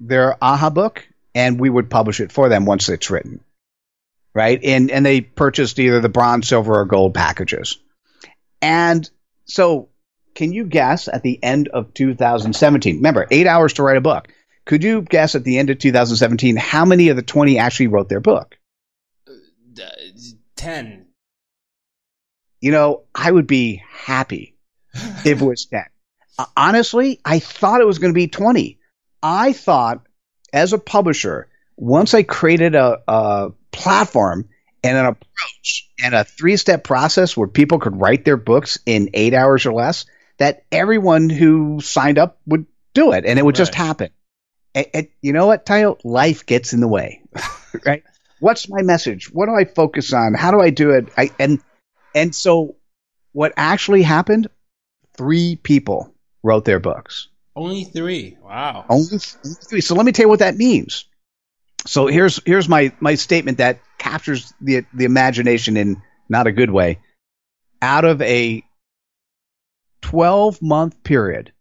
their AHA book, and we would publish it for them once it's written, right? And and they purchased either the bronze, silver, or gold packages, and so. Can you guess at the end of 2017? Remember, eight hours to write a book could you guess at the end of 2017 how many of the 20 actually wrote their book? uh, ten. You know, I would be happy if it was 10. Honestly, I thought it was going to be 20. I thought as a publisher, once I created a, a platform and an approach and a three step process where people could write their books in eight hours or less, that everyone who signed up would do it and it would right. just happen. And, and, you know what, Tayo? Life gets in the way, right? What's my message? What do I focus on? How do I do it? I, and and so what actually happened? Three people wrote their books. Only three. Wow. Only three. So let me tell you what that means. So here's here's my my statement that captures the the imagination in not a good way. Out of a 12 month period,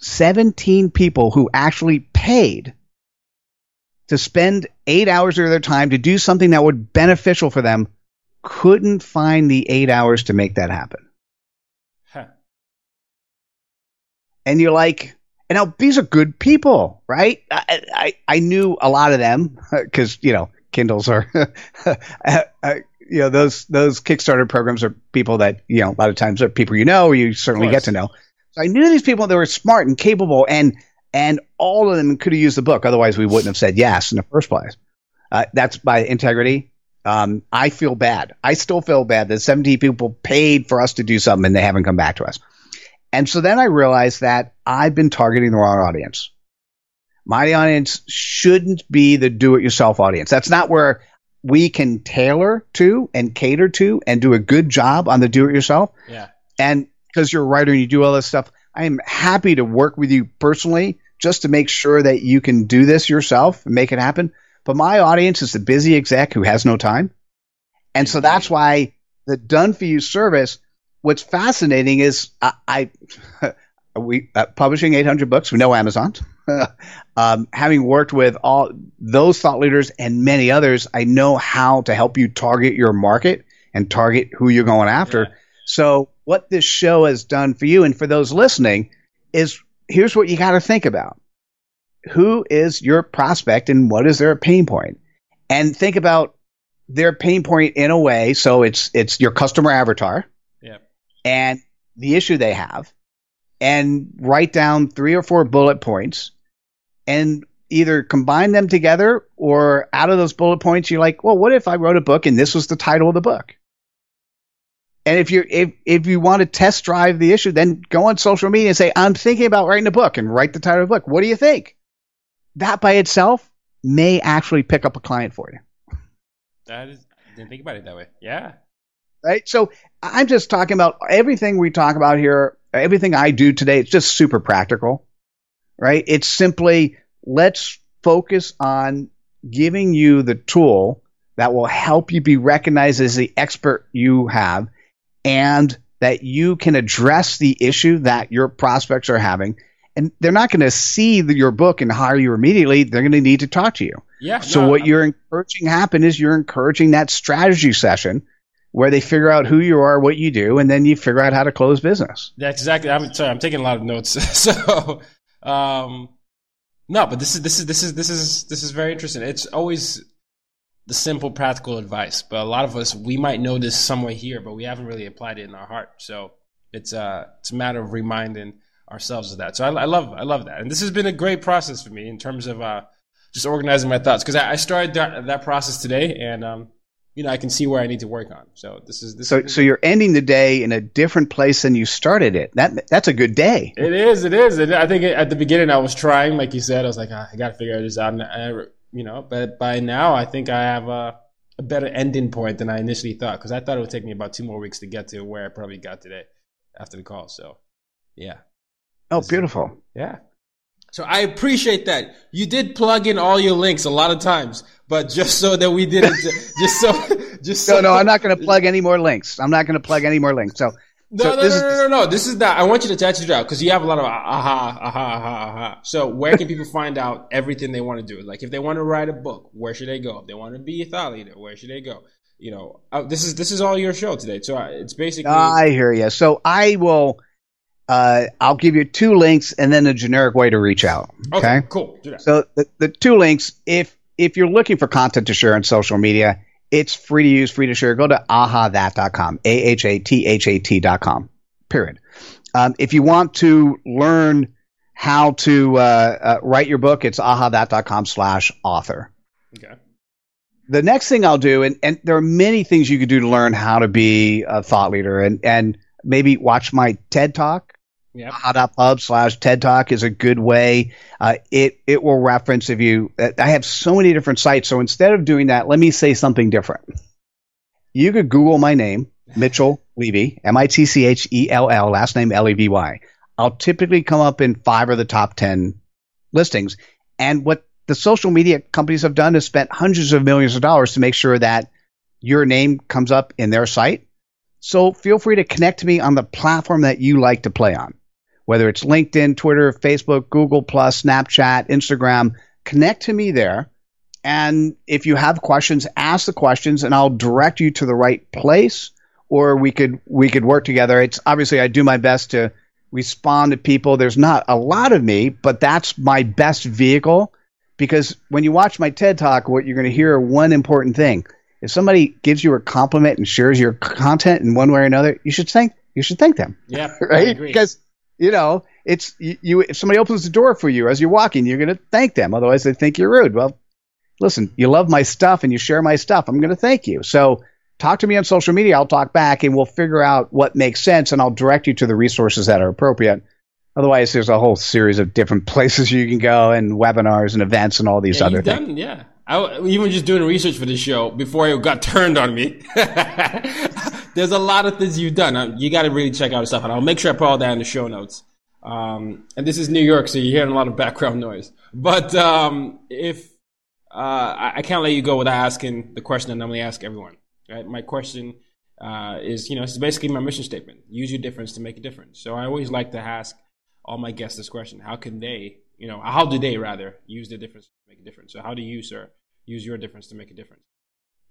17 people who actually paid to spend eight hours of their time to do something that would be beneficial for them couldn't find the eight hours to make that happen. And you're like, and now these are good people, right? I, I, I knew a lot of them because, you know, Kindles are, uh, uh, you know, those, those Kickstarter programs are people that, you know, a lot of times are people you know, or you certainly get to know. So I knew these people that were smart and capable and, and all of them could have used the book. Otherwise we wouldn't have said yes in the first place. Uh, that's by integrity. Um, I feel bad. I still feel bad that 17 people paid for us to do something and they haven't come back to us. And so then I realized that I've been targeting the wrong audience. My audience shouldn't be the do it yourself audience. That's not where we can tailor to and cater to and do a good job on the do it yourself. Yeah. And because you're a writer and you do all this stuff, I am happy to work with you personally just to make sure that you can do this yourself and make it happen. But my audience is the busy exec who has no time. And so that's why the done for you service, what's fascinating is I, I we uh, publishing 800 books. We know Amazon. um, having worked with all those thought leaders and many others, I know how to help you target your market and target who you're going after. Yeah. So what this show has done for you and for those listening is here's what you got to think about who is your prospect and what is their pain point? And think about their pain point in a way. So it's, it's your customer avatar. And the issue they have and write down three or four bullet points and either combine them together or out of those bullet points, you're like, well, what if I wrote a book and this was the title of the book? And if you if if you want to test drive the issue, then go on social media and say, I'm thinking about writing a book and write the title of the book. What do you think? that by itself may actually pick up a client for you. That is, didn't think about it that way. Yeah. Right. So I'm just talking about everything we talk about here, everything I do today. It's just super practical, right? It's simply let's focus on giving you the tool that will help you be recognized as the expert you have and that you can address the issue that your prospects are having and they're not going to see the, your book and hire you immediately. They're going to need to talk to you. Yeah. So no, what I'm, you're encouraging happen is you're encouraging that strategy session where they figure out who you are, what you do, and then you figure out how to close business. That's exactly. I'm sorry. I'm taking a lot of notes. so, um, no, but this is this is this is this is this is very interesting. It's always the simple, practical advice, but a lot of us we might know this somewhere here, but we haven't really applied it in our heart. So it's uh it's a matter of reminding ourselves of that. So I, I, love I love that, and this has been a great process for me in terms of uh, just organizing my thoughts because I, I, started that, that process today, and um, you know I can see where I need to work on. So this is this. So is so you're ending the day in a different place than you started it. That that's a good day. It is. It is. And I think at the beginning I was trying, like you said, I was like ah, I got to figure this out, and I, you know, but by now I think I have a, a better ending point than I initially thought because I thought it would take me about two more weeks to get to where I probably got today after the call. So yeah. Oh, beautiful. Yeah. So I appreciate that. You did plug in all your links a lot of times, but just so that we didn't, just so, just so. No, no, I'm not going to plug any more links. I'm not going to plug any more links. So, no, so no, no, no, no, no, This is not. I want you to touch it out because you have a lot of aha, aha, aha, aha. So where can people find out everything they want to do? Like if they want to write a book, where should they go? If they want to be a thought leader, where should they go? You know, uh, this is this is all your show today. So uh, it's basically. I hear you. So I will uh, I'll give you two links and then a generic way to reach out. Okay, okay cool. So the, the two links, if if you're looking for content to share on social media, it's free to use, free to share. Go to ahathat.com, A H A T H A T.com, period. Um, if you want to learn how to uh, uh, write your book, it's ahathat.com slash author. Okay. The next thing I'll do, and, and there are many things you could do to learn how to be a thought leader, and, and maybe watch my TED Talk. Yep. Pub slash TED Talk is a good way. Uh, it it will reference if you. I have so many different sites, so instead of doing that, let me say something different. You could Google my name, Mitchell Levy, M I T C H E L L, last name L E V Y. I'll typically come up in five of the top ten listings. And what the social media companies have done is spent hundreds of millions of dollars to make sure that your name comes up in their site. So feel free to connect to me on the platform that you like to play on whether it's LinkedIn, Twitter, Facebook, Google Plus, Snapchat, Instagram, connect to me there. And if you have questions, ask the questions and I'll direct you to the right place or we could we could work together. It's obviously I do my best to respond to people. There's not a lot of me, but that's my best vehicle because when you watch my TED Talk, what you're going to hear one important thing. If somebody gives you a compliment and shares your content in one way or another, you should thank you should thank them. Yeah, right? Because you know, it's you, you. If somebody opens the door for you as you're walking, you're going to thank them. Otherwise, they think you're rude. Well, listen, you love my stuff and you share my stuff. I'm going to thank you. So talk to me on social media. I'll talk back and we'll figure out what makes sense and I'll direct you to the resources that are appropriate. Otherwise, there's a whole series of different places you can go and webinars and events and all these yeah, other things. Done, yeah. I, even just doing research for this show before it got turned on me. There's a lot of things you've done. You got to really check out stuff, and I'll make sure I put all that in the show notes. Um, and this is New York, so you're hearing a lot of background noise. But um, if uh, I, I, can't let you go without asking the question I normally ask everyone. Right? My question uh, is, you know, it's basically my mission statement: use your difference to make a difference. So I always like to ask all my guests this question: How can they, you know, how do they rather use their difference to make a difference? So how do you, sir, use your difference to make a difference?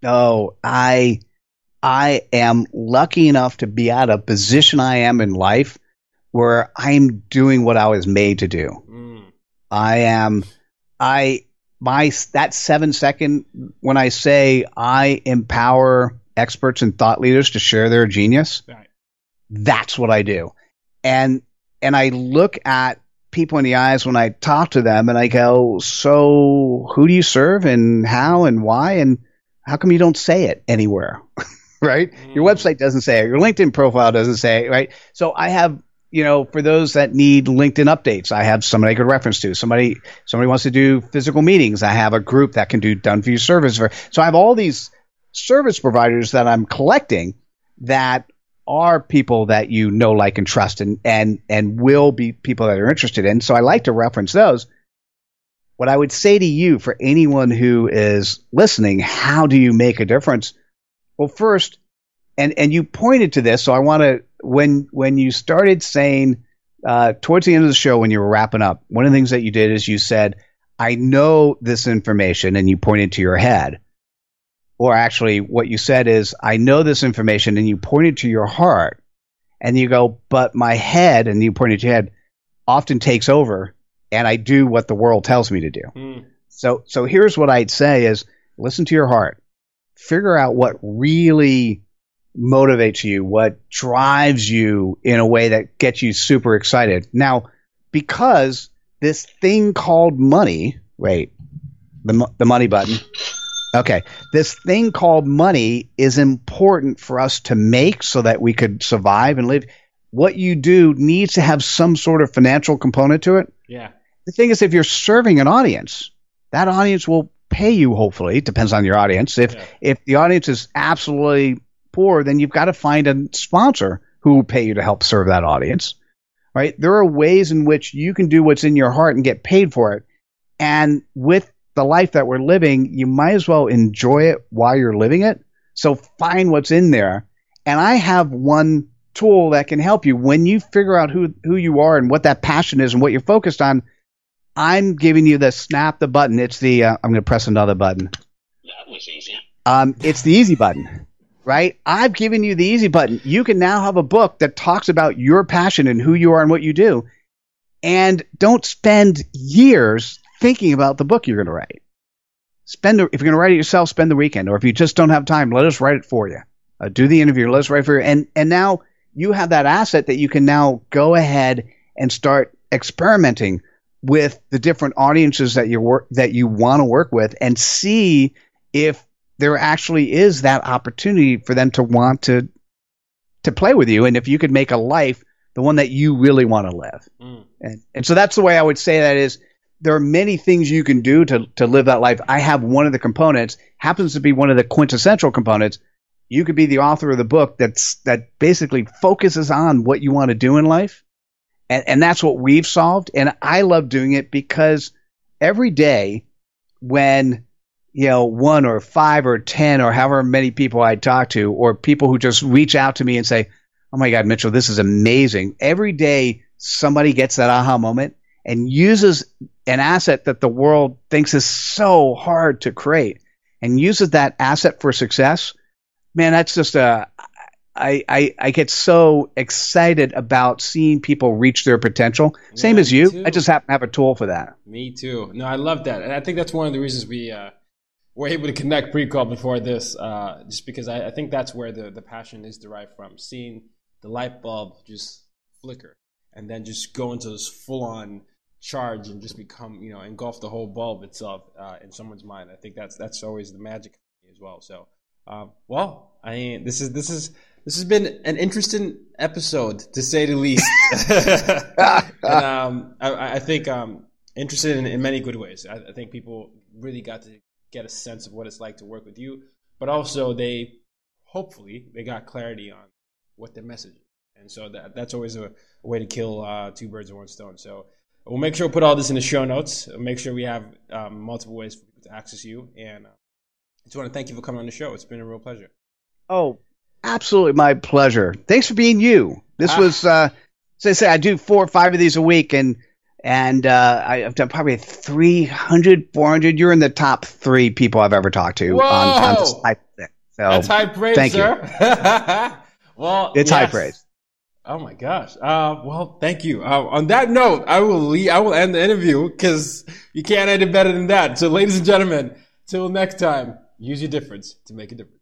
Oh, I I am lucky enough to be at a position I am in life where I'm doing what I was made to do. Mm. I am, I, my, that seven second when I say I empower experts and thought leaders to share their genius, right. that's what I do. And, and I look at people in the eyes when I talk to them and I go, so who do you serve and how and why? And how come you don't say it anywhere? right? Mm. Your website doesn't say it. Your LinkedIn profile doesn't say it, right? So I have you know, for those that need LinkedIn updates, I have somebody I could reference to. Somebody somebody wants to do physical meetings. I have a group that can do done for you service. For, so I have all these service providers that I'm collecting that are people that you know, like, and trust, and and and will be people that are interested in. So I like to reference those. What I would say to you, for anyone who is listening, how do you make a difference? Well, first, and and you pointed to this, so I want to when when you started saying uh, towards the end of the show when you were wrapping up, one of the things that you did is you said, "I know this information," and you pointed to your head. Or actually, what you said is, "I know this information," and you pointed to your heart, and you go, "But my head," and you pointed to your head, often takes over, and I do what the world tells me to do. Mm. So, so here's what I'd say: is listen to your heart, figure out what really motivates you, what drives you in a way that gets you super excited. Now, because this thing called money, wait, the, the money button. Okay. This thing called money is important for us to make so that we could survive and live. What you do needs to have some sort of financial component to it. Yeah. The thing is, if you're serving an audience, that audience will pay you, hopefully. It depends on your audience. If, yeah. if the audience is absolutely poor, then you've got to find a sponsor who will pay you to help serve that audience. Right? There are ways in which you can do what's in your heart and get paid for it. And with the life that we're living, you might as well enjoy it while you're living it. So find what's in there. And I have one tool that can help you when you figure out who, who you are and what that passion is and what you're focused on. I'm giving you the snap the button. It's the, uh, I'm going to press another button. That was easy. Um, it's the easy button right? I've given you the easy button. You can now have a book that talks about your passion and who you are and what you do. And don't spend years thinking about the book you're going to write. spend if you're going to write it yourself, spend the weekend. Or if you just don't have time, let us write it for you. Uh, do the interview, let us write for you. And, and now you have that asset that you can now go ahead and start experimenting with the different audiences that you work that you want to work with and see if there actually is that opportunity for them to want to to play with you and if you could make a life the one that you really want to live. Mm. and, and so that's the way i would say that is there are many things you can do to, to live that life. I have one of the components happens to be one of the quintessential components. You could be the author of the book that's that basically focuses on what you want to do in life and, and that's what we've solved. And I love doing it because every day when, you know, one or five or 10 or however many people I talk to, or people who just reach out to me and say, Oh my God, Mitchell, this is amazing. Every day somebody gets that aha moment and uses an asset that the world thinks is so hard to create and uses that asset for success. Man, that's just a, I, I, I get so excited about seeing people reach their potential. Yeah, Same as you. Too. I just happen to have a tool for that. Me too. No, I love that. And I think that's one of the reasons we uh, were able to connect pre-call before this, uh, just because I, I, think that's where the, the passion is derived from. Seeing the light bulb just flicker and then just go into this full-on charge and just become, you know, engulf the whole bulb itself uh, in someone's mind. I think that's that's always the magic as well. So, um, well, I mean, this is this is this has been an interesting episode to say the least. and, um, I, I, think um, interested in, in, many good ways. I, I, think people really got to get a sense of what it's like to work with you, but also they hopefully they got clarity on what their message is. And so that that's always a, a way to kill uh, two birds with one stone. So we'll make sure we put all this in the show notes. We'll make sure we have um, multiple ways for people to access you. And uh, I just want to thank you for coming on the show. It's been a real pleasure. Oh, Absolutely, my pleasure. Thanks for being you. This ah. was, uh, as I say, I do four or five of these a week, and and uh, I've done probably 300, 400. You're in the top three people I've ever talked to Whoa! on, on this type thing. So, That's high praise, thank sir. You. well, it's yes. high praise. Oh my gosh. Uh, well, thank you. Uh, on that note, I will leave, I will end the interview because you can't end it better than that. So, ladies and gentlemen, till next time, use your difference to make a difference.